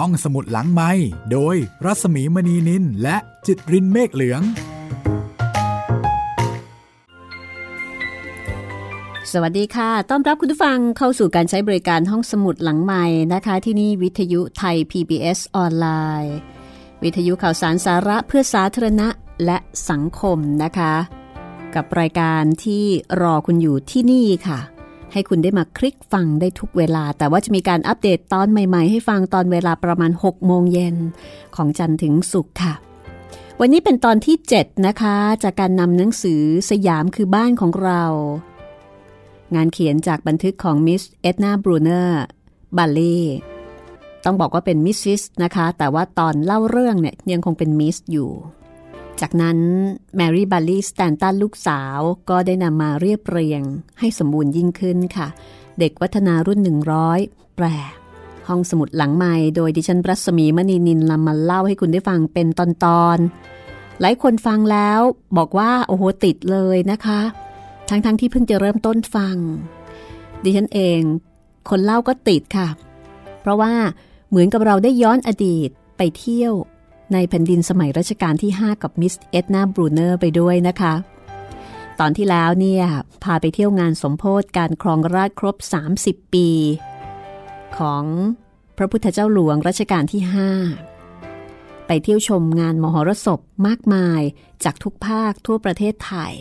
ห้องสมุดหลังไม้โดยรัสมีมณีนินและจิตรินเมฆเหลือง สวัสดีค่ะ ต้อนรับคุณผู้ฟังเข้าสู่การใช้บริการห้องสมุดหลังใหม่นะคะ ที่นี่วิทยุไทย PBS ออนไลน์ วิทยุข่าวสารสาระเพื่อสาธารณะและสังคมนะคะ กับรายการที่รอคุณอยู่ที่นี่ค่ะ ให้คุณได้มาคลิกฟังได้ทุกเวลา แต่ว่าจะมีการอัปเดตตอนใหม่ ๆ ให้ฟังตอนเวลาประมาณ 6 โมงเย็นของจันทร์ถึงศุกร์ค่ะ วันนี้เป็นตอนที่ 7 นะคะ จากการนำหนังสือสยามคือบ้านของเรา งานเขียนจากบันทึกของมิสเอ็ดนาบรูเนอร์บัลเล่ต้องบอกว่าเป็นมิสซิสนะคะ แต่ว่าตอนเล่าเรื่องเนี่ยยังคงเป็นมิสอยู่ จากนั้นแมรี่บัลลี่สแตนตันลูกสาวก็ได้นำมาเรียบเรียงให้สมบูรณ์ยิ่งขึ้นค่ะ เด็กวัฒนารุ่น 100 แปลห้องสมุดหลังใหม่โดยดิฉันปรัศมีมณีนินนำมาเล่าให้คุณได้ฟังเป็นตอนๆหลายคนฟังแล้วบอกว่าโอ้โหติดเลยนะคะ ทั้งๆที่เพิ่งจะเริ่มต้นฟัง ดิฉันเองคนเล่าก็ติดค่ะ เพราะว่าเหมือนกับเราได้ย้อนอดีตไปเที่ยว ในแผ่นดินสมัยรัชกาลที่ 5 กับมิสเอ็ดนาบรูเนอร์ไปด้วยนะคะ ตอนที่แล้วเนี่ยพาไปเที่ยวงานสมโภชการครองราชครบ 30 ปี ของพระพุทธเจ้าหลวงรัชกาลที่ 5 ไปเที่ยวชมงานมหรสพมากมายจากทุกภาคทั่วประเทศไทย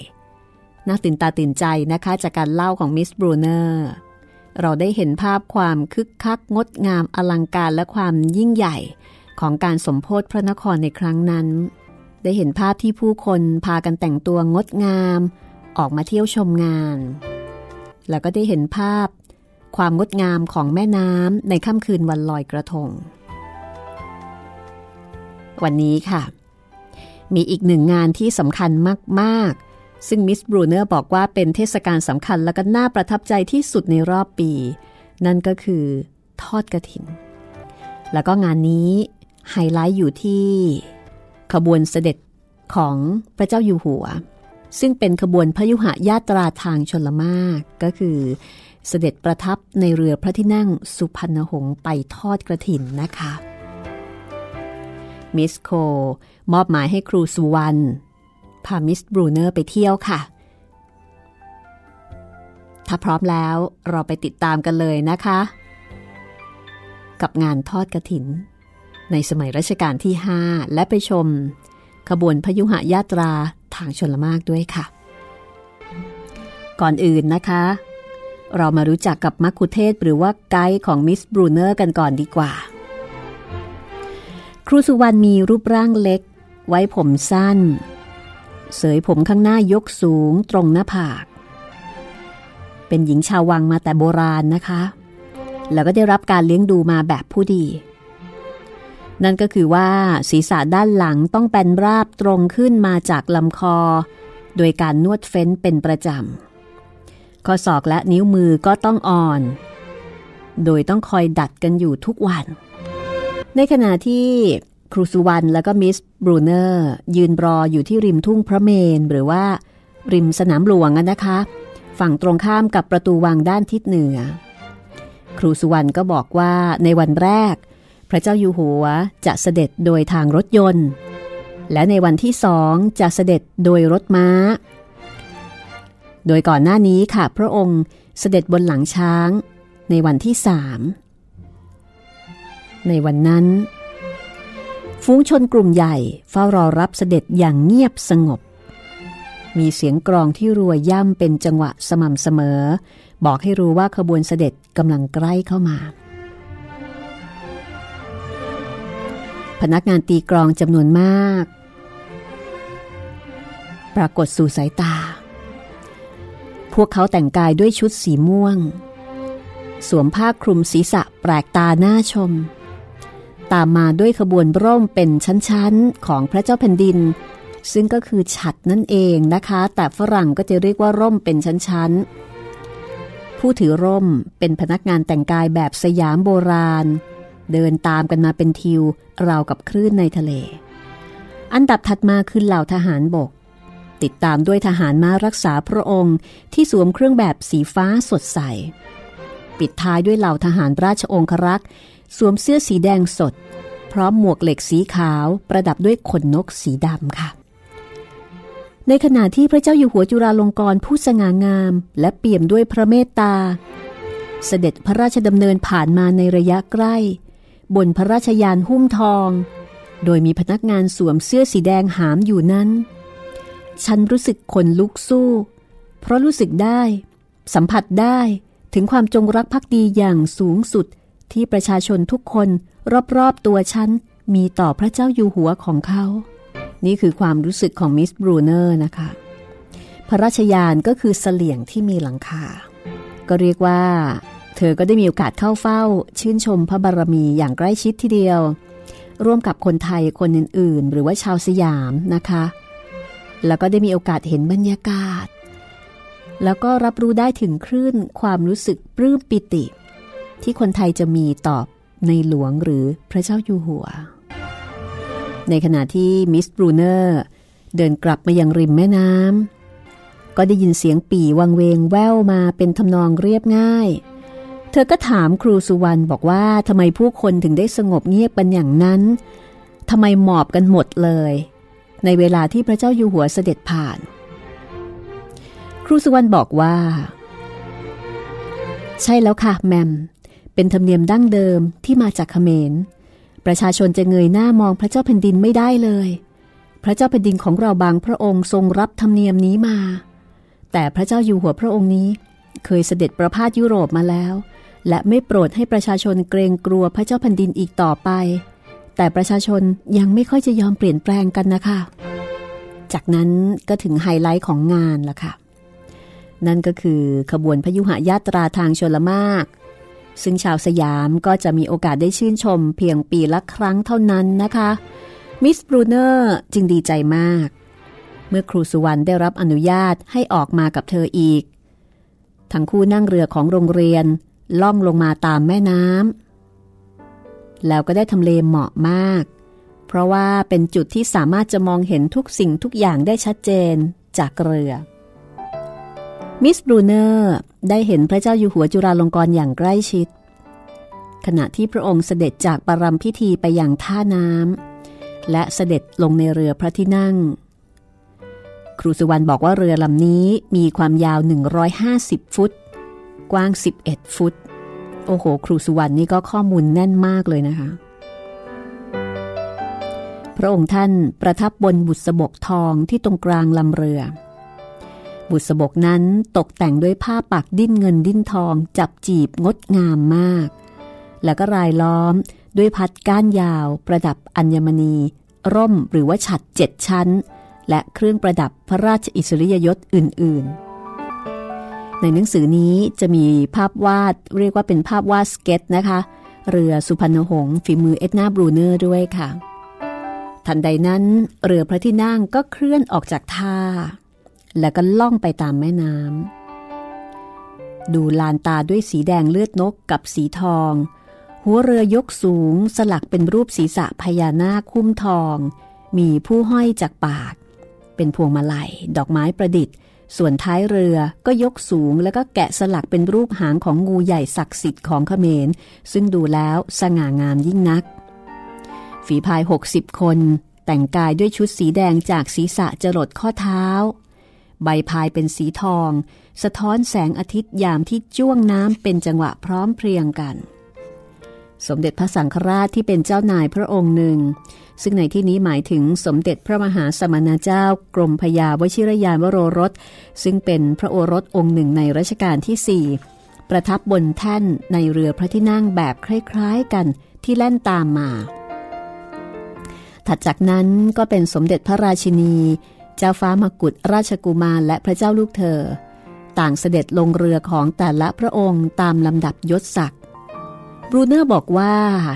น่าตื่นตาตื่นใจนะคะจากการเล่าของมิสบรูเนอร์เราได้เห็นภาพความคึกคักงดงามอลังการและความยิ่งใหญ่ ของการสมโพธพระนครในครั้งนั้น ได้เห็นภาพที่ผู้คนพากันแต่งตัวงดงาม ออกมาเที่ยวชมงาน แล้วก็ได้เห็นภาพ ความงดงามของแม่น้ำในค่ำคืนวันลอยกระทง วันนี้ค่ะ มีอีกหนึ่งงานที่สำคัญมากๆ ซึ่งมิสบรูเนอร์บอกว่าเป็นเทศกาลสำคัญและก็น่าประทับใจที่สุดในรอบปี นั่นก็คือทอดกระถิน แล้วก็งานนี้ ไฮไลท์อยู่ที่ขบวนเสด็จของพระเจ้าอยู่หัว ซึ่งเป็นขบวนพยุหญาตราทางชนละมากก็คือเสด็จประทับในเรือพระที่นั่งสุพรรณหงษ์ไปทอดกระถินนะคะ มิสโคล มอบหมายให้ครูสุวรรณพามิสบรูเนอร์ไปเที่ยวค่ะ ถ้าพร้อมแล้วเราไปติดตามกันเลยนะคะ กับงานทอดกระถิน ในสมัยรัชกาลที่ 5 และไปชม ขบวนพยุหยาตราทางชลมารคด้วยค่ะ ก่อนอื่นนะคะ เรามารู้จักกับมัคคุเทศก์หรือว่าไกด์ของมิสบรูเนอร์กันก่อนดีกว่า ครูสุวรรณมีรูปร่างเล็ก ไว้ผมสั้น เสยผมข้างหน้ายกสูงตรงหน้าผาก เป็นหญิงชาววังมาแต่โบราณนะคะ แล้วก็ได้รับการเลี้ยงดูมาแบบผู้ดี นั่นก็คือว่าศีรษะด้านหลังต้องเป็นราบตรงขึ้นมาจากลำคอ โดยการนวดเฟ้นเป็นประจำ ข้อศอกและนิ้วมือก็ต้องอ่อน โดยต้องคอยดัดกันอยู่ทุกวัน ในขณะที่ครูสุวรรณและก็มิสบรูเนอร์ยืนรออยู่ที่ริมทุ่งพระเมนหรือว่า ริมสนามหลวงนะคะ ฝั่งตรงข้ามกับประตูวังด้านทิศเหนือ ครูสุวรรณก็บอกว่าในวันแรก พระเจ้าอยู่หัวจะเสด็จโดยทางรถยนต์ และในวันที่สองจะเสด็จโดยรถม้า โดยก่อนหน้านี้ค่ะพระองค์เสด็จบนหลังช้างในวันที่สามในวันนั้น ฝูงชนกลุ่มใหญ่เฝ้ารอรับเสด็จอย่างเงียบสงบ มีเสียงกรองที่รัวย่ำเป็นจังหวะสม่ำเสมอ บอกให้รู้ว่าขบวนเสด็จกำลังใกล้เข้ามา พนักงานตีกรองจำนวนมาก ปรากฏสู่สายตา พวกเขาแต่งกายด้วยชุดสีม่วง สวมผ้าคลุมศีรษะแปลกตาหน้าชม ตามมาด้วยขบวนร่มเป็นชั้นๆ ของพระเจ้าแผ่นดิน ซึ่งก็คือฉัดนั่นเองนะคะ แต่ฝรั่งก็จะเรียกว่าร่มเป็นชั้นๆ ผู้ถือร่มเป็นพนักงานแต่งกายแบบสยามโบราณ เดินตามกันมาเป็นทิวราวกับคลื่นในทะเล อันดับถัดมาคือเหล่าทหารบก ติดตามด้วยทหารม้ารักษาพระองค์ที่สวมเครื่องแบบสีฟ้าสดใส ปิดท้ายด้วยเหล่าทหารราชองครักษ์สวมเสื้อสีแดงสด พร้อมหมวกเหล็กสีขาวประดับด้วยขนนกสีดำค่ะในขณะที่พระเจ้าอยู่หัวจุฬาลงกรณ์ผู้สง่างาม และเปี่ยมด้วยพระเมตตา เสด็จพระราชดำเนินผ่านมาในระยะใกล้ บนพระราชยานหุ้มทอง โดยมีพนักงานสวมเสื้อสีแดงหามอยู่นั้น ฉันรู้สึกขนลุกสู้ เพราะรู้สึกได้ สัมผัสได้ถึงความจงรักภักดีอย่างสูงสุดที่ประชาชนทุกคนรอบๆตัวฉันมีต่อพระเจ้าอยู่หัวของเขา นี่คือความรู้สึกของมิสบรูเนอร์นะคะ พระราชยานก็คือเสลี่ยงที่มีหลังคา ก็เรียกว่า เธอก็ได้มีโอกาสเข้าเฝ้า ชื่นชมพระบารมีอย่างใกล้ชิดทีเดียว ร่วมกับคนไทยคนอื่นๆ หรือว่าชาวสยามนะคะ แล้วก็ได้มีโอกาสเห็นบรรยากาศ แล้วก็รับรู้ได้ถึงคลื่นความรู้สึกปลื้มปิติ ที่คนไทยจะมีต่อในหลวงหรือพระเจ้าอยู่หัว ในขณะที่มิสบรูเนอร์เดินกลับมายังริมแม่น้ำก็ได้ยินเสียงปี่วังเวงแว่วมาเป็นทำนองเรียบง่าย เธอก็ถามครูสุวรรณบอกว่าทำไมผู้คนถึงได้สงบเงียบกันอย่างนั้นทำไมหมอบกันหมดเลย ในเวลาที่พระเจ้าอยู่หัวเสด็จผ่าน ครูสุวรรณบอกว่า ใช่แล้วค่ะแมม เป็นธรรมเนียมดั้งเดิมที่มาจากเขมร ประชาชนจะเงยหน้ามองพระเจ้าแผ่นดินไม่ได้เลย พระเจ้าแผ่นดินของเราบางพระองค์ทรงรับธรรมเนียมนี้มา แต่พระเจ้าอยู่หัวพระองค์นี้ เคยเสด็จประพาสยุโรปมาแล้ว และไม่โปรดให้ประชาชนเกรงกลัวพระเจ้าแผ่นดินอีกต่อไป แต่ประชาชนยังไม่ค่อยจะยอมเปลี่ยนแปลงกันนะคะ จากนั้นก็ถึงไฮไลท์ของงานละค่ะ นั่นก็คือขบวนพยุหยาตราทางชลมากซึ่งชาวสยามก็จะมีโอกาสได้ชื่นชมเพียงปีละครั้งเท่านั้นนะคะ มิสบรูเนอร์จึงดีใจมาก เมื่อครูสุวรรณได้รับอนุญาตให้ออกมากับเธออีก ทั้งคู่นั่งเรือของโรงเรียน ล่องลงมาตามแม่น้ำแล้วก็ได้ทำเลเหมาะมาก เพราะว่าเป็นจุดที่สามารถจะมองเห็นทุกสิ่งทุกอย่างได้ชัดเจนจากเรือ มิสบรูเนอร์ได้เห็นพระเจ้าอยู่หัวจุฬาลงกรณ์อย่างใกล้ชิด ขณะที่พระองค์เสด็จจากปรำพิธีไปอย่างท่าน้ำและเสด็จลงในเรือพระที่นั่ง ครูสุวรรณบอกว่าเรือลำนี้มีความยาว 150 ฟุต กว้าง 11 ฟุต โอ้โห ครูสุวรรณนี่ก็ข้อมูลแน่นมากเลยนะคะ พระองค์ท่านประทับบนบุษบกทองที่ตรงกลางลำเรือ บุษบกนั้นตกแต่งด้วยผ้าปักดิ้นเงินดิ้นทองจับจีบงดงามมาก แล้วก็รายล้อมด้วยพัดก้านยาว ประดับอัญมณี ร่มหรือว่าฉัดเจ็ดชั้น และเครื่องประดับพระราชอิสริยยศอื่นๆ ในหนังสือนี้จะมีภาพวาดเรียกว่าเป็นภาพวาดสเก็ตนะคะ เรือสุพรรณหงษ์ฝีมือเอ็ดนาบรูเนอร์ด้วยค่ะ ทันใดนั้นเรือพระที่นั่งก็เคลื่อนออกจากท่า แล้วก็ล่องไปตามแม่น้ำดูลานตาด้วยสีแดงเลือดนกกับสีทอง หัวเรือยกสูงสลักเป็นรูปศีรษะพญานาคคุ้มทอง มีผู้ห้อยจากปาก เป็นพวงมาลัย ดอกไม้ประดิษฐ์ ส่วนท้ายเรือก็ยกสูงแล้วก็แกะสลักเป็นรูปหางของงูใหญ่ศักดิ์สิทธิ์ของเขมร ซึ่งดูแล้วสง่างามยิ่งนัก ฝีพาย 60 คน แต่งกายด้วยชุดสีแดงจากศีรษะจรดข้อเท้า ใบพายเป็นสีทอง สะท้อนแสงอาทิตย์ยามที่จ้วงน้ำเป็นจังหวะพร้อมเพรียงกัน สมเด็จพระสังฆราชที่เป็นเจ้านายพระองค์หนึ่ง ซึ่งในที่นี้หมายถึงสมเด็จพระมหาสมณเจ้ากรมพยาวชิรยานวโรรส ซึ่งเป็นพระโอรสองค์หนึ่งในรัชกาลที่สี่ประทับบนแท่นในเรือพระที่นั่งแบบคล้ายๆกันที่แล่นตามมา ถัดจากนั้นก็เป็นสมเด็จพระราชินี เจ้าฟ้ามกุฎราชกุมารและพระเจ้าลูกเธอ ต่างเสด็จลงเรือของแต่ละพระองค์ตามลำดับยศศักดิ์ บรูเนอร์บอกว่า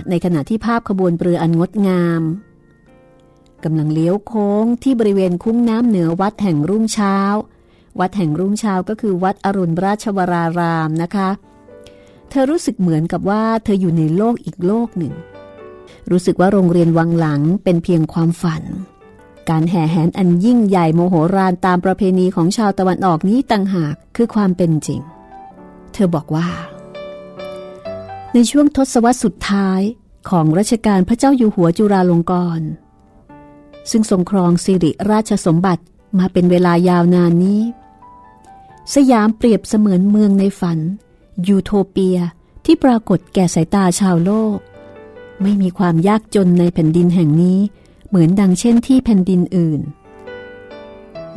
ในขณะที่ภาพขบวนเรืออันงดงามกำลังเลี้ยวโค้งที่บริเวณคุ้งน้ำเหนือวัดแห่งรุ่งเช้า วัดแห่งรุ่งเช้าก็คือวัดอรุณราชวรารามนะคะ เธอรู้สึกเหมือนกับว่าเธออยู่ในโลกอีกโลกหนึ่ง รู้สึกว่าโรงเรียนวังหลังเป็นเพียงความฝัน การแห่แหนอันยิ่งใหญ่โมโหรานตามประเพณีของชาวตะวันออกนี้ต่างหากคือความเป็นจริง เธอบอกว่า ในช่วงทศวรรษสุดท้ายของรัชกาลพระเจ้าอยู่หัวจุฬาลงกรณ์ซึ่งทรงครองสิริราชสมบัติมาเป็นเวลายาวนานนี้ สยามเปรียบเสมือนเมืองในฝัน ยูโทเปียที่ปรากฏแก่สายตาชาวโลก ไม่มีความยากจนในแผ่นดินแห่งนี้ เหมือนดังเช่นที่แผ่นดินอื่น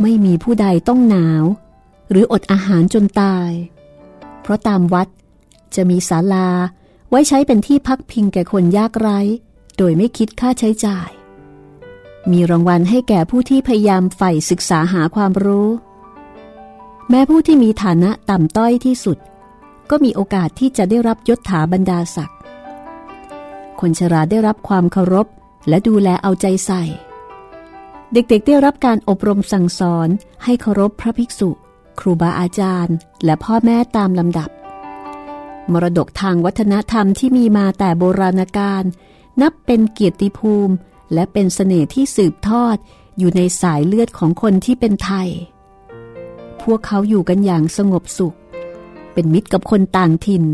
ไม่มีผู้ใดต้องหนาว หรืออดอาหารจนตาย เพราะตามวัดจะมีศาลา ไว้ใช้เป็นที่พักพิงแก่คนยากไร้ โดยไม่คิดค่าใช้จ่าย มีรางวัลให้แก่ผู้ที่พยายามใฝ่ศึกษาหาความรู้ แม้ผู้ที่มีฐานะต่ำต้อยที่สุด ก็มีโอกาสที่จะได้รับยศถาบรรดาศักดิ์คนชราได้รับความเคารพและดูแลเอาใจใส่ เด็กๆได้รับการอบรมสั่งสอนให้เคารพพระภิกษุ ครูบาอาจารย์ และพ่อแม่ตามลำดับ มรดกทางวัฒนธรรมที่มีมาแต่โบราณกาลนับเป็นเกียรติภูมิ และเป็นสเสน่ห์ที่สืบทอดอยู่ในสายเลือดของคนที่เป็นไทย พวกเขาอยู่กันอย่างสงบสุข เป็นมิตรกับคนต่างถิ่น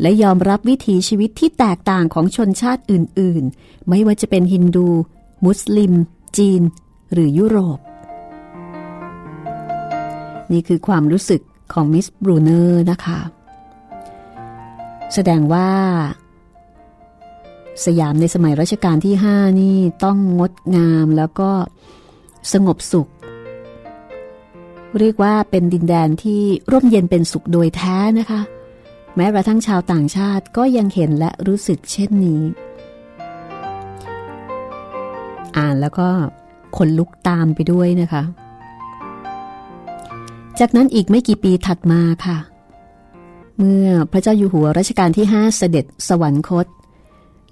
และยอมรับวิถีชีวิตที่แตกต่างของชนชาติอื่น ๆ ไม่ว่าจะเป็นฮินดู มุสลิม จีน หรือยุโรป นี่คือความรู้สึกของมิสบรูเนอร์นะคะ แสดงว่า สยามในสมัยรัชกาลที่ห้านี่ต้องงดงามแล้วก็สงบสุข เรียกว่าเป็นดินแดนที่ร่มเย็นเป็นสุขโดยแท้นะคะ แม้กระทั่งชาวต่างชาติก็ยังเห็นและรู้สึกเช่นนี้ อ่านแล้วก็ขนลุกตามไปด้วยนะคะ จากนั้นอีกไม่กี่ปีถัดมาค่ะ เมื่อพระเจ้าอยู่หัวรัชกาลที่ 5 เสด็จสวรรคต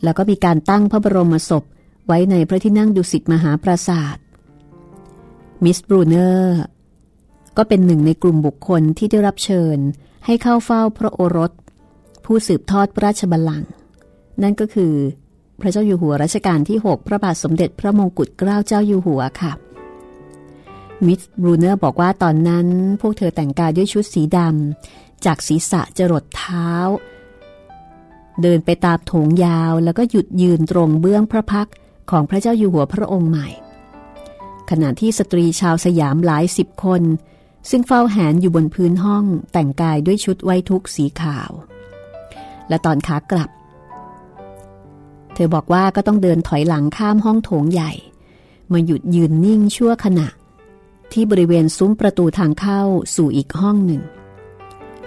แล้วก็มีการตั้งพระบรมศพไว้ในพระที่นั่งดุสิตมหาปราศาสตร์มิสบรูเนอร์ก็เป็นหนึ่งในกลุ่มบุคคลที่ได้รับเชิญให้เข้าเฝ้าพระโอรส ผู้สืบทอดพระราชบัลลังก์นั่นก็คือ พระเจ้าอยู่หัวรัชกาลที่ 6 พระบาทสมเด็จพระมงกุฎเกล้าเจ้าอยู่หัวค่ะ มิสบรูเนอร์บอกว่าตอนนั้นพวกเธอแต่งกายด้วยชุดสีดำ จากศีรษะจรดเท้า เดินไปตามโถงยาวแล้วก็หยุดยืนตรงเบื้องพระพักของพระเจ้าอยู่หัวพระองค์ใหม่ ขณะที่สตรีชาวสยามหลายสิบคน ซึ่งเฝ้าแหนอยู่บนพื้นห้องแต่งกายด้วยชุดไว้ทุกสีขาว และตอนขากลับ เธอบอกว่าก็ต้องเดินถอยหลังข้ามห้องโถงใหญ่ มาหยุดยืนนิ่งชั่วขณะ ที่บริเวณซุ้มประตูทางเข้าสู่อีกห้องหนึ่ง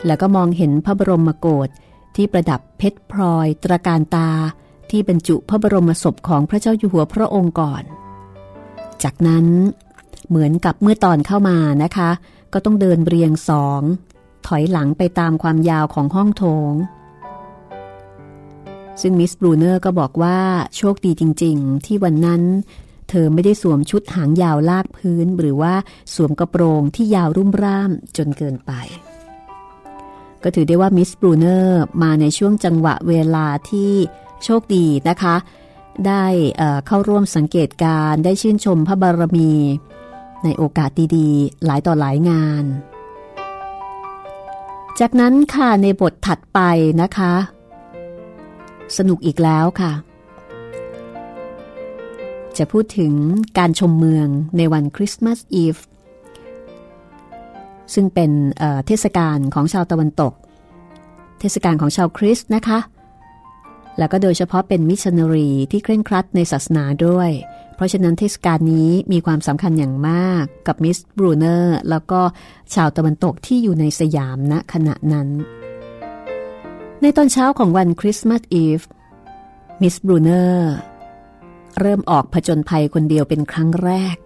แล้วก็มองเห็นพระบรมโกศที่ประดับเพชรพลอย ตราการตาที่บรรจุพระบรมศพของพระเจ้าอยู่หัวพระองค์ก่อน จากนั้นเหมือนกับเมื่อตอนเข้ามานะคะ ก็ต้องเดินเรียงสอง ถอยหลังไปตามความยาวของห้องโถง ซึ่งมิสบรูเนอร์ก็บอกว่าโชคดีจริง ๆ ที่วันนั้น เธอไม่ได้สวมชุดหางยาวลากพื้น หรือว่าสวมกระโปรงที่ยาวรุ่มร่ามจนเกินไป ก็ถือได้ว่ามิสบรูเนอร์มาในช่วงจังหวะเวลาที่โชคดีนะคะ ได้เข้าร่วมสังเกตการได้ชื่นชมพระบารมี ในโอกาสดีๆ หลายต่อหลายงาน จากนั้นค่ะในบทถัดไปนะคะ สนุกอีกแล้วค่ะ จะพูดถึงการชมเมืองในวันคริสต์มาสอีฟ ซึ่งเป็นเทศกาลของชาวตะวันตก เทศกาลของชาวคริสต์นะคะ แล้วก็โดยเฉพาะเป็นมิชชันนารีที่เคร่งครัดในศาสนาด้วย เพราะฉะนั้นเทศกาลนี้มีความสำคัญอย่างมากกับมิสบรูเนอร์แล้วก็ชาวตะวันตกที่อยู่ในสยามณขณะนั้น ในตอนเช้าของวัน Christmas Eve มิสบรูเนอร์เริ่มออกผจญภัยคนเดียวเป็นครั้งแรก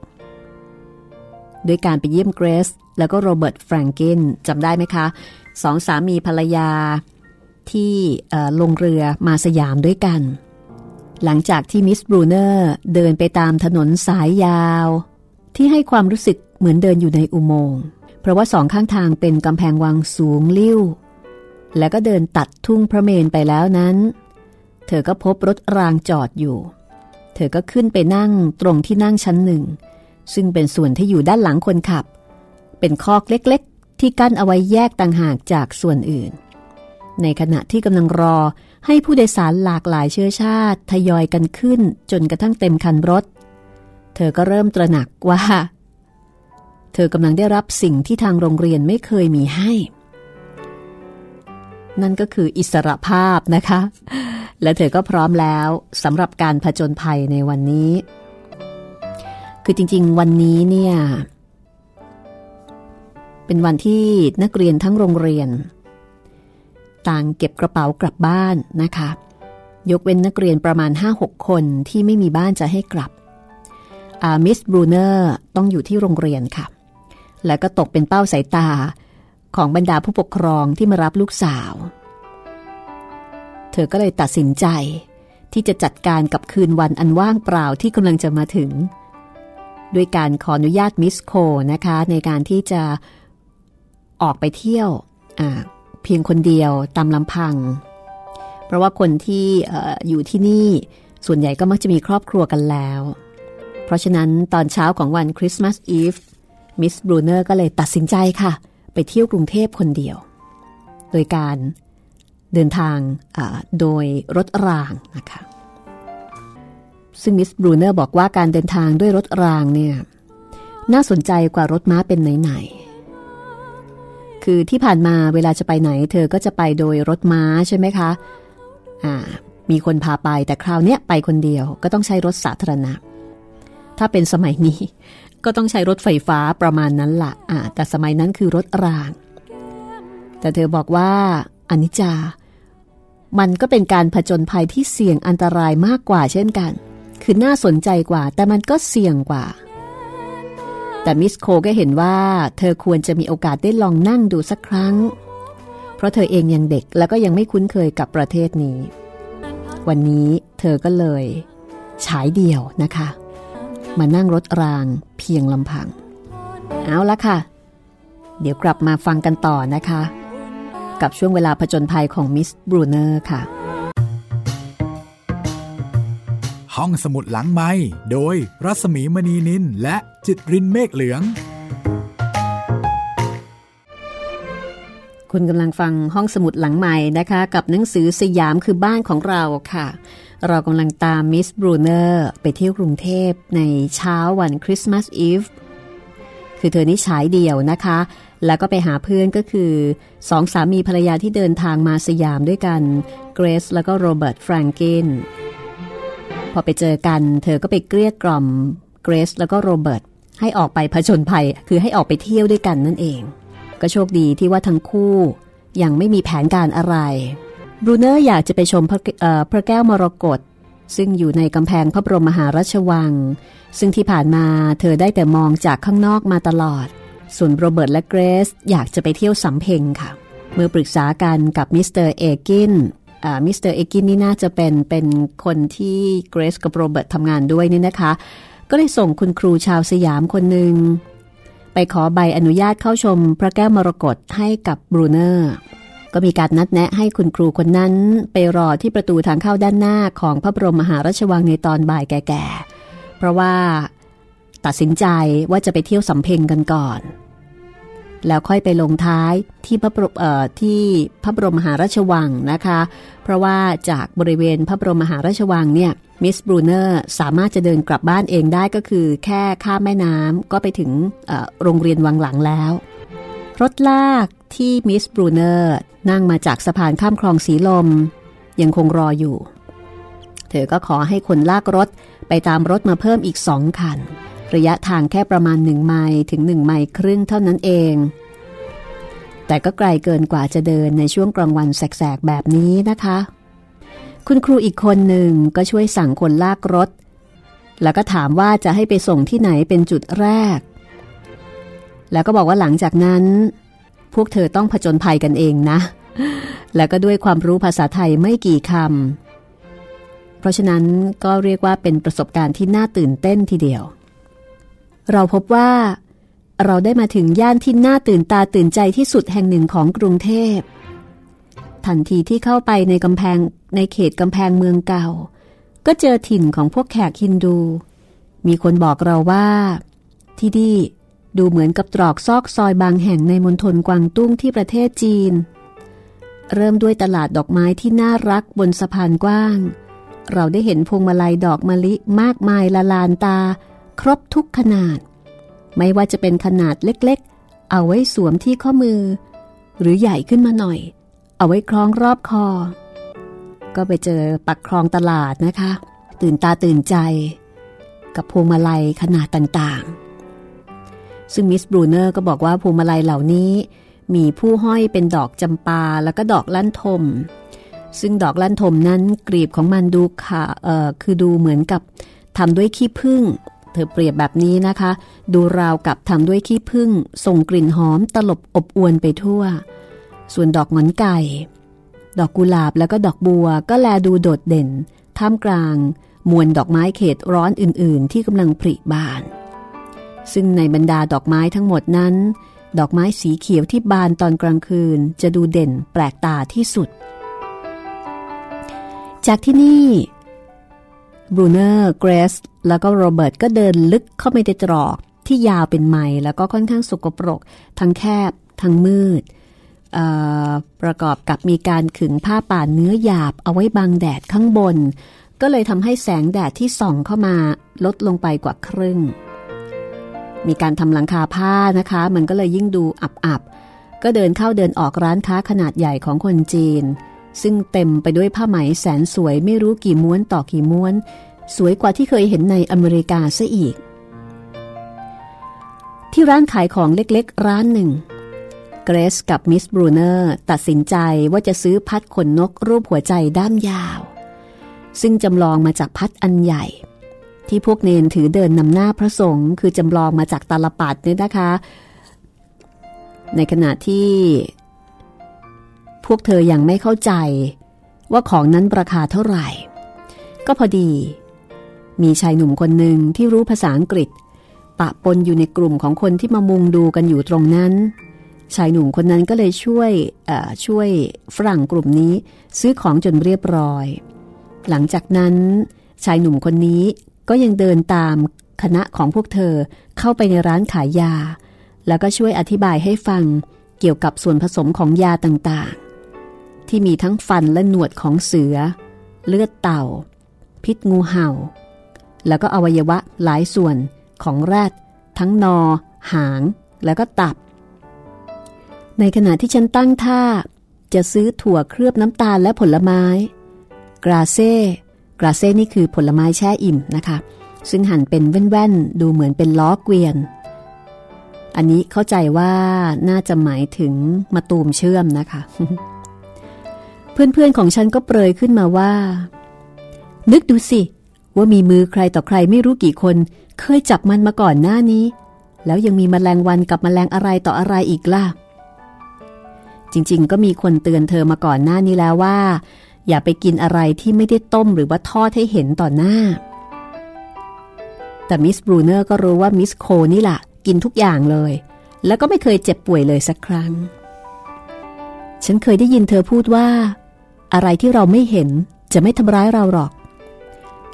ด้วยการไปเยี่ยมเกรซ แล้วก็โรเบิร์ตแฟรงกินจำได้ไหมคะสองสามีภรรยาที่ลงเรือมาสยามด้วยกัน หลังจากที่มิสบรูเนอร์เดินไปตามถนนสายยาว ที่ให้ความรู้สึกเหมือนเดินอยู่ในอุโมงค์เพราะว่าสองข้างทางเป็นกำแพงวังสูงลิ้วแล้วก็เดินตัดทุ่งพระเมนไปแล้วนั้น เธอก็พบรถรางจอดอยู่ เธอก็ขึ้นไปนั่งตรงที่นั่งชั้นหนึ่ง ซึ่งเป็นส่วนที่อยู่ด้านหลังคนขับ เป็นคอกเล็กๆ ที่กั้นเอาไว้แยกต่างหากจากส่วนอื่น ในขณะที่กำลังรอให้ผู้โดยสารหลากหลายเชื้อชาติทยอยกันขึ้นจนกระทั่งเต็มคันรถ เธอก็เริ่มตระหนักว่า เธอกำลังได้รับสิ่งที่ทางโรงเรียนไม่เคยมีให้ นั่นก็คืออิสรภาพนะคะ และเธอก็พร้อมแล้วสำหรับการผจญภัยในวันนี้ คือจริงๆ วันนี้เนี่ย เป็นวันที่นักเรียนทั้งโรงเรียน ต่างเก็บกระเป๋ากลับบ้านนะคะ ยกเว้นนักเรียนประมาณ 5-6 คนที่ไม่มีบ้านจะให้กลับมิสบรูเนอร์ต้องอยู่ที่โรงเรียนค่ะ แล้วก็ตกเป็นเป้าสายตาของบรรดาผู้ปกครองที่มารับลูกสาว เธอก็เลยตัดสินใจ ที่จะจัดการกับคืนวันอันว่างเปล่าที่กำลังจะมาถึง ด้วยการขออนุญาตมิสโคลนะคะ ในการที่จะ ออกไปเที่ยวเพียงคนเดียวตามลำพัง เพราะว่าคนที่ออยู่ที่นี่ส่วนใหญ่ก็มักจะมีครอบครัวกันแล้ว เพราะฉะนั้นตอนเช้าของวัน Christmas Eve มิสบรูเนอร์ก็เลยตัดสินใจค่ะ ไปเที่ยวกรุงเทพคนเดียว โดยการเดินทางโดยรถรางนะคะซึ่งมิสบรูเนอร์บอกว่าการเดินทางด้วยรถรางเนี่ยน่าสนใจกว่ารถม้าเป็นไหนๆ คือที่ผ่านมาเวลาจะไปไหน เธอก็จะไปโดยรถม้าใช่ไหมคะอ่ามีคนพาไปแต่คราวเนี้ยไปคนเดียวก็ต้องใช้รถสาธารณะ ถ้าเป็นสมัยนี้ ก็ต้องใช้รถไฟฟ้าประมาณนั้นละอะแต่สมัยนั้นคือรถราง แต่เธอบอกว่าอนิจจา มันก็เป็นการผจญภัยที่เสี่ยงอันตรายมากกว่าเช่นกัน คือน่าสนใจกว่า แต่มันก็เสี่ยงกว่า แต่มิสโคก็เห็นว่าเธอควรจะมีโอกาสได้ลองนั่งดูสักครั้ง เพราะเธอเองยังเด็กแล้วก็ยังไม่คุ้นเคยกับประเทศนี้ วันนี้เธอก็เลยฉายเดี่ยวนะคะ มานั่งรถรางเพียงลำพัง เอาละค่ะ เดี๋ยวกลับมาฟังกันต่อนะคะ กับช่วงเวลาผจญภัยของมิสบรูเนอร์ค่ะ ห้องสมุดหลังไม้โดยรัสมีมณีนินและจิตรินเมฆเหลือง คุณกำลังฟังห้องสมุดหลังใหม่นะคะ กับหนังสือสยามคือบ้านของเราค่ะ เรากำลังตามมิสบรูเนอร์ไปเที่ยวกรุงเทพในเช้าวัน Christmas Eve คือเธอนี่ฉายเดี่ยวนะคะ แล้วก็ไปหาเพื่อนก็คือสองสามีภรรยาที่เดินทางมาสยามด้วยกัน เกรซแล้วก็โรเบิร์ตแฟรงกลิน พอไปเจอกัน เธอก็ไปเกลี้ยกล่อมเกรซแล้วก็โรเบิร์ตให้ออกไปผจญภัย คือให้ออกไปเที่ยวด้วยกันนั่นเอง ก็โชคดีที่ว่าทั้งคู่ยังไม่มีแผนการอะไรบรูเนอร์อยากจะไปชมพระพระแก้วมรกตซึ่งอยู่ในกำแพงพระบรมมหาราชวัง ซึ่งที่ผ่านมาเธอได้แต่มองจากข้างนอกมาตลอด ส่วนโรเบิร์ตและเกรซอยากจะไปเที่ยวสำเพ็งค่ะ เมื่อปรึกษากันกับมิสเตอร์เอกิน มิสเตอร์เอกินนี่น่าจะเป็นเป็นคนที่เกรซกับโรเบิร์ตทำงานด้วยนี่นะคะ ก็เลยส่งคุณครูชาวสยามคนหนึ่ง ไปขอใบอนุญาตเข้าชมพระแก้วมรกตให้กับบรูเนอร์ก็มีการนัดแนะให้คุณครูคนนั้นไปรอที่ประตูทางเข้าด้านหน้าของพระบรมมหาราชวังในตอนบ่ายแก่ๆ เพราะว่าตัดสินใจว่าจะไปเที่ยวสำเพ็งกันก่อน แล้วค่อยไปลงท้ายที่พระเอ่อที่พระบรมมหาราชวังนะคะ เพราะว่าจากบริเวณพระบรมมหาราชวังเนี่ยมิสบรูเนอร์สามารถจะเดินกลับบ้านเองได้ก็คือ แค่ข้ามแม่น้ำก็ไปถึงโรงเรียนวังหลังแล้ว รถลากที่มิสบรูเนอร์นั่งมาจากสะพานข้ามคลองสีลม ยังคงรออยู่ เธอก็ขอให้คนลากรถไปตามรถมาเพิ่มอีกสองคัน ระยะทางแค่ประมาณหนึ่งไมล์ถึงหนึ่งไมล์ครึ่งเท่านั้นเอง แต่ก็ไกลเกินกว่าจะเดินในช่วงกลางวันแสกๆแบบนี้นะคะ คุณครูอีกคนหนึ่งก็ช่วยสั่งคนลากรถ แล้วก็ถามว่าจะให้ไปส่งที่ไหนเป็นจุดแรก แล้วก็บอกว่าหลังจากนั้น พวกเธอต้องผจญภัยกันเองนะ แล้วก็ด้วยความรู้ภาษาไทยไม่กี่คำเพราะฉะนั้นก็เรียกว่าเป็นประสบการณ์ที่น่าตื่นเต้นทีเดียว เราพบว่า เราได้มาถึงย่านที่น่าตื่นตาตื่นใจที่สุดแห่งหนึ่งของกรุงเทพ ทันทีที่เข้าไปในกำแพงในเขตกำแพงเมืองเก่า ก็เจอถิ่นของพวกแขกฮินดู มีคนบอกเราว่า ที่นี่ดูเหมือนกับตรอกซอกซอยบางแห่งในมณฑลกวางตุ้งที่ประเทศจีน เริ่มด้วยตลาดดอกไม้ที่น่ารักบนสะพานกว้าง เราได้เห็นพวงมาลัยดอกมะลิมากมายละลานตา ครบทุกขนาด ไม่ว่าจะเป็นขนาดเล็กๆ เอาไว้สวมที่ข้อมือ หรือใหญ่ขึ้นมาหน่อย เอาไว้คล้องรอบคอ ก็ไปเจอปักคลองตลาดนะคะ ตื่นตาตื่นใจ กับพวงมาลัยขนาดต่างๆ ซึ่งมิสบรูเนอร์ก็บอกว่าพวงมาลัยเหล่านี้ มีผู้ห้อยเป็นดอกจำปาแล้วก็ดอกลั่นทมซึ่งดอกลั่นทมนั้นกลีบของมันดูค่ะเออคือดูเหมือนกับทำด้วยขี้ผึ้ง เธอเปรียบแบบนี้นะคะ ดูราวกับทำด้วยขี้ผึ้งส่งกลิ่นหอมตลบอบอวนไปทั่ว ส่วนดอกหงอนไก่ ดอกกุหลาบแล้วก็ดอกบัวก็แลดูโดดเด่น ท่ามกลาง มวลดอกไม้เขตร้อนอื่น ๆ ที่กำลังผลิบาน ซึ่งในบรรดาดอกไม้ทั้งหมดนั้น ดอกไม้สีเขียวที่บานตอนกลางคืนจะดูเด่นแปลกตาที่สุด จากที่นี่บรูเนอร์เกรส แล้วก็โรเบิร์ตก็เดินลึกเข้าไปในตรอกที่ยาวเป็นไมล์แล้วก็ค่อนข้างสกปรก ทั้งแคบ ทั้งมืด ประกอบกับมีการขึงผ้าป่านเนื้อหยาบเอาไว้บังแดดข้างบน ก็เลยทำให้แสงแดดที่ส่องเข้ามาลดลงไปกว่าครึ่ง มีการทำหลังคาผ้านะคะ มันก็เลยยิ่งดูอับๆ ก็เดินเข้าเดินออกร้านค้าขนาดใหญ่ของคนจีน ซึ่งเต็มไปด้วยผ้าไหมแสนสวยไม่รู้กี่ม้วนต่อกี่ม้วน สวยกว่าที่เคยเห็นในอเมริกาซะอีก ที่ร้านขายของเล็กๆ ร้านหนึ่ง เกรซกับมิสบรูเนอร์ตัดสินใจว่าจะซื้อพัดขนนกรูปหัวใจด้ามยาว ซึ่งจำลองมาจากพัดอันใหญ่ ที่พวกเนนถือเดินนำหน้าพระสงฆ์คือจำลองมาจากตาลปัดเนี่ยนะคะ ในขณะที่ พวกเธอยังไม่เข้าใจว่าของนั้นราคาเท่าไหร่ ก็พอดี มีชายหนุ่มคนหนึ่งที่รู้ภาษาอังกฤษ ปะปนอยู่ในกลุ่มของคนที่มามุงดูกันอยู่ตรงนั้น ชายหนุ่มคนนั้นก็เลยช่วยช่วยฝรั่งกลุ่มนี้ซื้อของจนเรียบร้อย หลังจากนั้น ชายหนุ่มคนนี้ก็ยังเดินตามคณะของพวกเธอเข้าไปในร้านขายยา แล้วก็ช่วยอธิบายให้ฟังเกี่ยวกับส่วนผสมของยาต่างๆ ที่มีทั้งฟันและหนวดของเสือ เลือดเต่า พิษงูเห่า แล้วก็อวัยวะหลายส่วนของแรด ทั้งนอ หาง แล้วก็ตับ ในขณะที่ฉันตั้งท่า จะซื้อถั่วเคลือบน้ำตาลและผลไม้ กราเซ่ กราเซ่นี่คือผลไม้แช่อิ่มนะคะ ซึ่งหั่นเป็นแว่นๆ ดูเหมือนเป็นล้อเกวียน อันนี้เข้าใจว่าน่าจะหมายถึงมาตูมเชื่อมนะคะ เพื่อนๆของฉันก็เปรยขึ้นมาว่า นึกดูสิ ว่ามีมือใครต่อใครไม่รู้กี่คน เคยจับมันมาก่อนหน้านี้ แล้วยังมีมแมลงวันกับมแมลงอะไรต่ออะไรอีกล่ะ จริงๆ ก็มีคนเตือนเธอมาก่อนหน้านี้แล้วว่า อย่าไปกินอะไรที่ไม่ได้ต้มหรือว่าทอดให้เห็นต่อหน้า แต่มิสบรูเนอร์ก็รู้ว่ามิสโคนี่แหละกินทุกอย่างเลย แล้วก็ไม่เคยเจ็บป่วยเลยสักครั้ง ฉันเคยได้ยินเธอพูดว่า อะไรที่เราไม่เห็นจะไม่ทำร้ายเราหรอก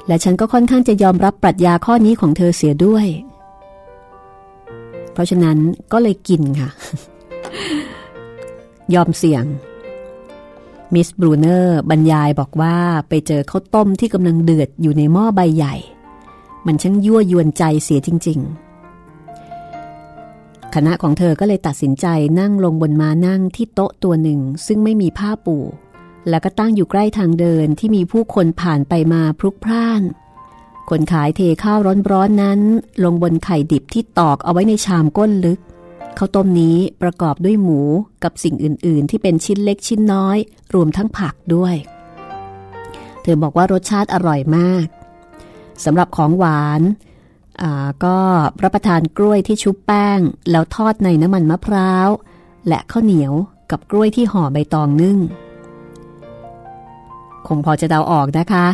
และฉันก็ค่อนข้างจะยอมรับปรัชญาข้อนี้ของเธอเสียด้วย เพราะฉะนั้นก็เลยกินค่ะ ยอมเสี่ยง มิสบรูเนอร์บรรยายบอกว่าไปเจอข้าวต้มที่กำลังเดือดอยู่ในหม้อใบใหญ่ มันช่างยั่วยวนใจเสียจริง ๆ คณะของเธอก็เลยตัดสินใจนั่งลงบนมานั่งที่โต๊ะตัวหนึ่งซึ่งไม่มีผ้าปู แล้วก็ตั้งอยู่ใกล้ทางเดินที่มีผู้คนผ่านไปมาพลุกพล่าน คนขายเทข้าวร้อนๆนนั้น ลงบนไข่ดิบที่ตอกเอาไว้ในชามก้นลึกข้าวต้มนี้ประกอบด้วยหมูกับสิ่งอื่น ๆ ที่เป็นชิ้นเล็กชิ้นน้อย รวมทั้งผักด้วย เธอบอกว่ารสชาติอร่อยมากสำหรับของหวานก็รับประทานกล้วยที่ชุบแป้ง แล้วทอดในน้ำมันมะพร้าว และข้าวเหนียวกับกล้วยที่ห่อใบตองนึ่ง คงพอจะเดาออกนะคะ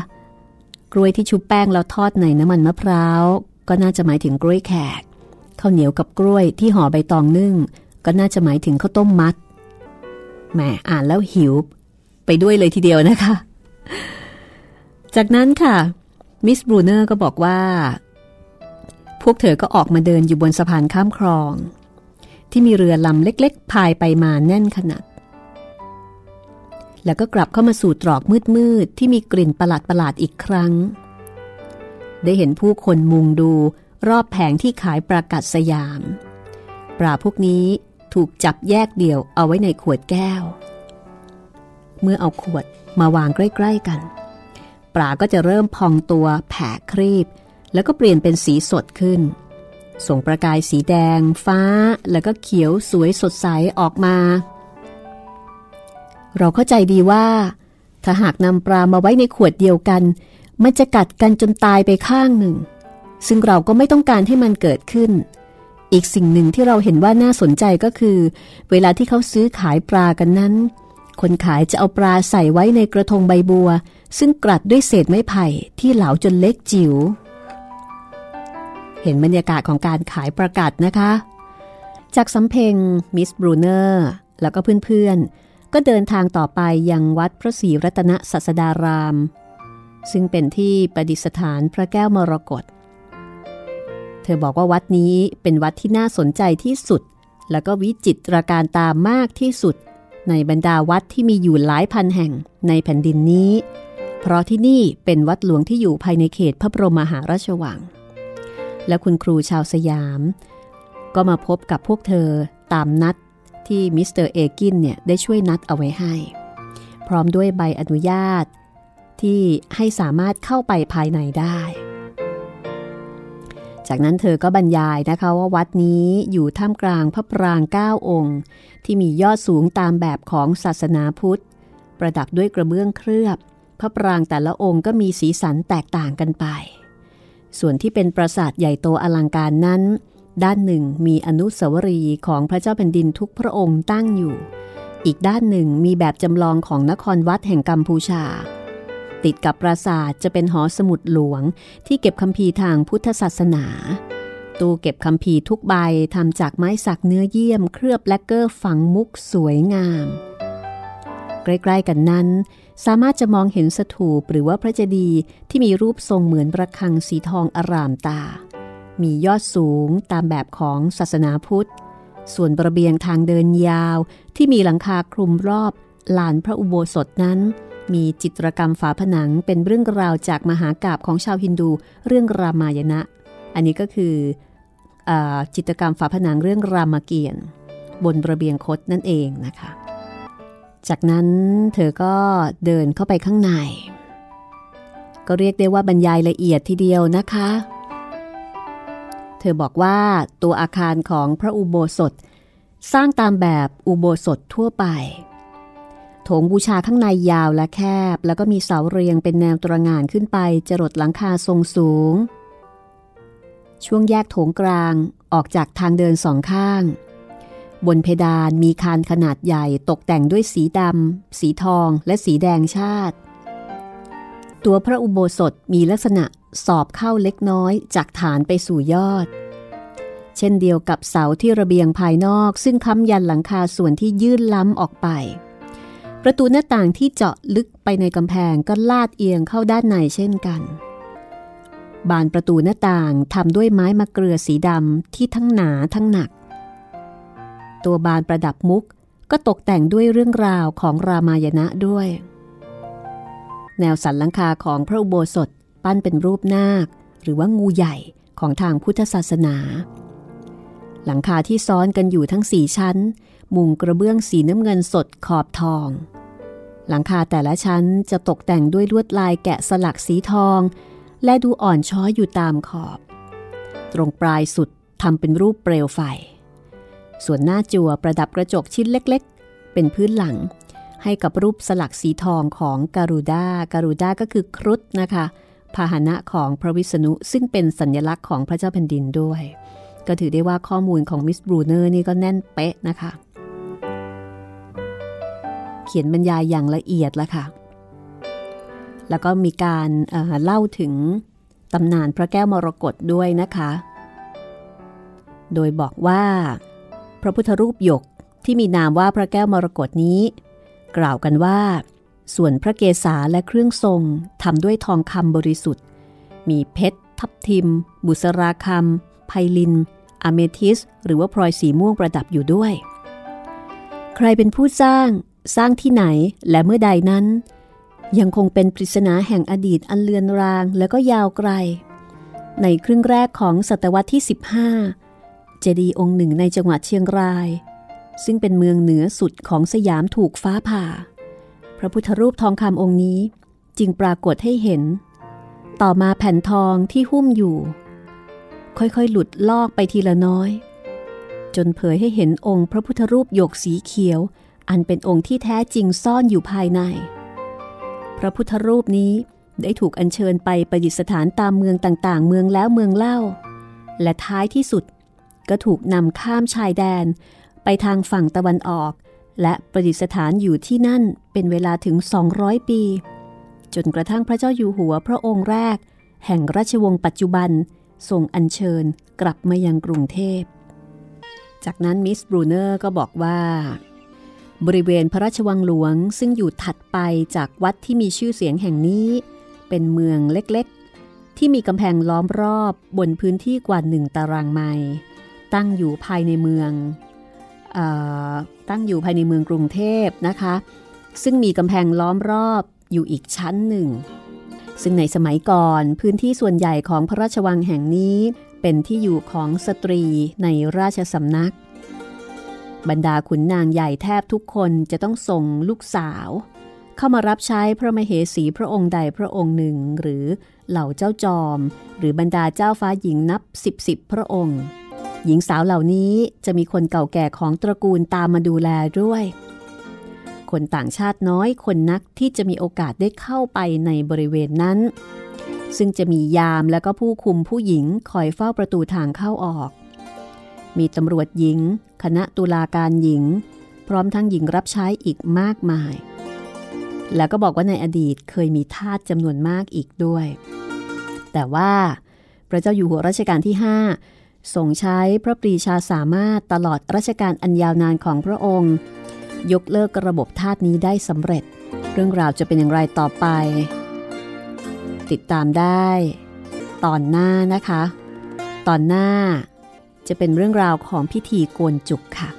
กล้วยที่ชุบแป้งแล้วทอดในน้ำมันมะพร้าว ก็น่าจะหมายถึงกล้วยแขกข้าวเหนียวกับกล้วยที่ห่อใบตองนึ่ง ก็น่าจะหมายถึงข้าวต้มมัดแหมอ่านแล้วหิว ไปด้วยเลยทีเดียวนะคะ จากนั้นค่ะมิสบรูเนอร์ก็บอกว่า พวกเธอก็ออกมาเดินอยู่บนสะพานข้ามคลอง ที่มีเรือลำเล็กๆ พายไปมาแน่นขนาด แล้วก็กลับเข้ามาสู่ตรอกมืดๆที่มีกลิ่นประหลาดๆอีกครั้ง ได้เห็นผู้คนมุงดูรอบแผงที่ขายปรากัดสยาม ปลาพวกนี้ถูกจับแยกเดี่ยวเอาไว้ในขวดแก้ว เมื่อเอาขวดมาวางใกล้ๆกัน ปลาก็จะเริ่มพองตัวแผ่ครีบ แล้วก็เปลี่ยนเป็นสีสดขึ้น ส่งประกายสีแดง ฟ้าแล้วก็เขียวสวยสดใสออกมา เราเข้าใจดีว่า ถ้าหากนำปลามาไว้ในขวดเดียวกัน มันจะกัดกันจนตายไปข้างหนึ่ง ซึ่งเราก็ไม่ต้องการให้มันเกิดขึ้น อีกสิ่งหนึ่งที่เราเห็นว่าน่าสนใจก็คือ เวลาที่เขาซื้อขายปลากันนั้น คนขายจะเอาปลาใส่ไว้ในกระทงใบบัว ซึ่งกรัดด้วยเศษไม้ไผ่ที่เหลาจนเล็กจิ๋ว เห็นบรรยากาศของการขายประกาศนะคะ จากสำเพ็งมิสบรูเนอร์แล้วก็เพื่อนๆ ก็เดินทางต่อไปยังวัดพระศรีรัตนศาสดาราม ซึ่งเป็นที่ประดิษฐานพระแก้วมรกตเธอบอกว่าวัดนี้เป็นวัดที่น่าสนใจที่สุด แล้วก็วิจิตรการตามมากที่สุด ในบรรดาวัดที่มีอยู่หลายพันแห่งในแผ่นดินนี้ เพราะที่นี่เป็นวัดหลวงที่อยู่ภายในเขตพระบรมมหาราชวัง และคุณครูชาวสยาม ก็มาพบกับพวกเธอตามนัด ที่มิสเตอร์เอกินเนี่ยได้ช่วยนัดเอาไว้ให้ พร้อมด้วยใบอนุญาต ที่ให้สามารถเข้าไปภายในได้ จากนั้นเธอก็บรรยายนะคะว่าวัดนี้อยู่ท่ามกลางพระปรางค์เก้าองค์ ที่มียอดสูงตามแบบของศาสนาพุทธ ประดับด้วยกระเบื้องเคลือบ พระปรางค์แต่ละองค์ก็มีสีสันแตกต่างกันไป ส่วนที่เป็นปราสาทใหญ่โตอลังการนั้น ด้านหนึ่งมีอนุสาวรีย์ของพระเจ้าแผ่นดินทุกพระองค์ตั้งอยู่ อีกด้านหนึ่งมีแบบจำลองของนครวัดแห่งกัมพูชา ติดกับปราสาทจะเป็นหอสมุดหลวงที่เก็บคัมภีร์ทางพุทธศาสนาตู้เก็บคัมภีร์ทุกใบทำจากไม้สักเนื้อเยี่ยมเคลือบแลกเกอร์ฝังมุกสวยงาม ใกล้ๆกันนั้น สามารถจะมองเห็นสถูปหรือว่าพระเจดีย์ที่มีรูปทรงเหมือนระฆังสีทองอารามตา มียอดสูงตามแบบของศาสนาพุทธ ส่วนระเบียงทางเดินยาวที่มีหลังคาคลุมรอบลานพระอุโบสถนั้น มีจิตรกรรมฝาผนังเป็นเรื่องราวจากมหากาบของชาวฮินดูเรื่องรามายณะ อันนี้ก็คืออจิตรกรรมฝาผนังเรื่องรามเกียรติ์บนระเบียงคดนั่นเองนะคะ จากนั้นเธอก็เดินเข้าไปข้างใน ก็เรียกได้ว่าบรรยายละเอียดทีเดียวนะคะ เธอบอกว่าตัวอาคารของพระอุโบสถ สร้างตามแบบอุโบสถทั่วไป โถงบูชาข้างในยาวและแคบ แล้วก็มีเสาเรียงเป็นแนวตระงานขึ้นไปจรดหลังคาทรงสูง ช่วงแยกโถงกลางออกจากทางเดินสองข้าง บนเพดานมีคานขนาดใหญ่ตกแต่งด้วยสีดำ สีทองและสีแดงชาติ ตัวพระอุโบสถมีลักษณะสอบเข้าเล็กน้อยจากฐานไปสู่ยอด เช่นเดียวกับเสาที่ระเบียงภายนอก ซึ่งค้ำยันหลังคาส่วนที่ยื่นล้ำออกไป ประตูหน้าต่างที่เจาะลึกไปในกำแพงก็ลาดเอียงเข้าด้านในเช่นกัน บานประตูหน้าต่างทำด้วยไม้มะเกลือสีดำที่ทั้งหนาทั้งหนัก ตัวบานประดับมุกก็ตกแต่งด้วยเรื่องราวของรามายณะด้วย แนวสันหลังคาของพระอุโบสถปั้นเป็นรูปนาค หรือว่างูใหญ่ของทางพุทธศาสนา หลังคาที่ซ้อนกันอยู่ทั้งสี่ชั้น มุงกระเบื้องสีน้ำเงินสดขอบทอง หลังคาแต่ละชั้นจะตกแต่งด้วยลวดลายแกะสลักสีทอง และดูอ่อนช้อยอยู่ตามขอบ ตรงปลายสุดทำเป็นรูปเปลวไฟ ส่วนหน้าจั่วประดับกระจกชิ้นเล็ก ๆ เป็นพื้นหลัง ให้กับรูปสลักสีทองของการูดาการูดาก็คือครุฑนะคะพาหนะของพระวิษณุซึ่งเป็นสัญลักษณ์ของพระเจ้าแผ่นดินด้วย ก็ถือได้ว่าข้อมูลของมิสบรูเนอร์นี่ก็แน่นเป๊ะนะคะ เขียนบรรยายอย่างละเอียดละค่ะ แล้วก็มีการเเล่าถึงตำนานพระแก้วมรกตด้วยนะคะ โดยบอกว่า พระพุทธรูปหยกที่มีนามว่าพระแก้วมรกตนี้ กล่าวกันว่า ส่วนพระเกศาและเครื่องทรงทำด้วยทองคำบริสุทธิ์ มีเพชร ทับทิม บุษราคำไพลิน อเมทิส หรือว่าพลอยสีม่วงประดับอยู่ด้วย ใครเป็นผู้สร้าง สร้างที่ไหนและเมื่อใดนั้น ยังคงเป็นปริศนาแห่งอดีตอันเลือนรางและก็ยาวไกล ในครึ่งแรกของศตวรรษที่ 15 เจดีย์องค์หนึ่งในจังหวัดเชียงราย ซึ่งเป็นเมืองเหนือสุดของสยามถูกฟ้าผ่า พระพุทธรูปทองคำองค์นี้จึงปรากฏให้เห็น ต่อมาแผ่นทองที่หุ้มอยู่ ค่อยๆ หลุดลอกไปทีละน้อย จนเผยให้เห็นองค์พระพุทธรูปหยกสีเขียว อันเป็นองค์ที่แท้จริงซ่อนอยู่ภายใน พระพุทธรูปนี้ได้ถูกอัญเชิญไปประดิษฐานตามเมืองต่างๆ เมืองแล้วเมืองเล่า และท้ายที่สุดก็ถูกนำข้ามชายแดน ไปทางฝั่งตะวันออก และประดิษฐานอยู่ที่นั่นเป็นเวลาถึง 200 ปี จนกระทั่งพระเจ้าอยู่หัวพระองค์แรก แห่งราชวงศ์ปัจจุบันทรงอัญเชิญกลับมายังกรุงเทพ จากนั้นมิสบรูเนอร์ก็บอกว่า บริเวณพระราชวังหลวงซึ่งอยู่ถัดไปจากวัดที่มีชื่อเสียงแห่งนี้ เป็นเมืองเล็กๆ ที่มีกำแพงล้อมรอบบนพื้นที่กว่าหนึ่งตารางไมล์ตั้งอยู่ภายในเมือง ตั้งอยู่ภายในเมืองกรุงเทพนะคะ ซึ่งมีกำแพงล้อมรอบอยู่อีกชั้นหนึ่ง ซึ่งในสมัยก่อนพื้นที่ส่วนใหญ่ของพระราชวังแห่งนี้ เป็นที่อยู่ของสตรีในราชสำนัก บรรดาขุนนางใหญ่แทบทุกคนจะต้องส่งลูกสาว เข้ามารับใช้พระมเหสีพระองค์ใดพระองค์หนึ่ง หรือเหล่าเจ้าจอม หรือบรรดาเจ้าฟ้าหญิงนับสิบสิบพระองค์ หญิงสาวเหล่านี้จะมีคนเก่าแก่ของตระกูลตามมาดูแลด้วย คนต่างชาติน้อยคนนักที่จะมีโอกาสได้เข้าไปในบริเวณนั้น ซึ่งจะมียามและก็ผู้คุมผู้หญิงคอยเฝ้าประตูทางเข้าออก มีตำรวจหญิง คณะตุลาการหญิง พร้อมทั้งหญิงรับใช้อีกมากมาย แล้วก็บอกว่าในอดีตเคยมีทาสจำนวนมากอีกด้วย แต่ว่าพระเจ้าอยู่หัวรัชกาลที่ 5 ทรงใช้พระปรีชาสามารถตลอดรัชกาลอันยาวนานของพระองค์ ยกเลิกระบบทาสนี้ได้สำเร็จ เรื่องราวจะเป็นอย่างไรต่อไป ติดตามได้ ตอนหน้านะคะ ตอนหน้าจะเป็นเรื่องราวของพิธีโกนจุกค่ะ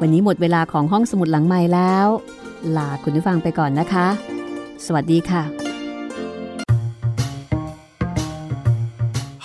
วันนี้หมดเวลาของห้องสมุดหลังไม้แล้ว ลาคุณผู้ฟังไปก่อนนะคะ สวัสดีค่ะ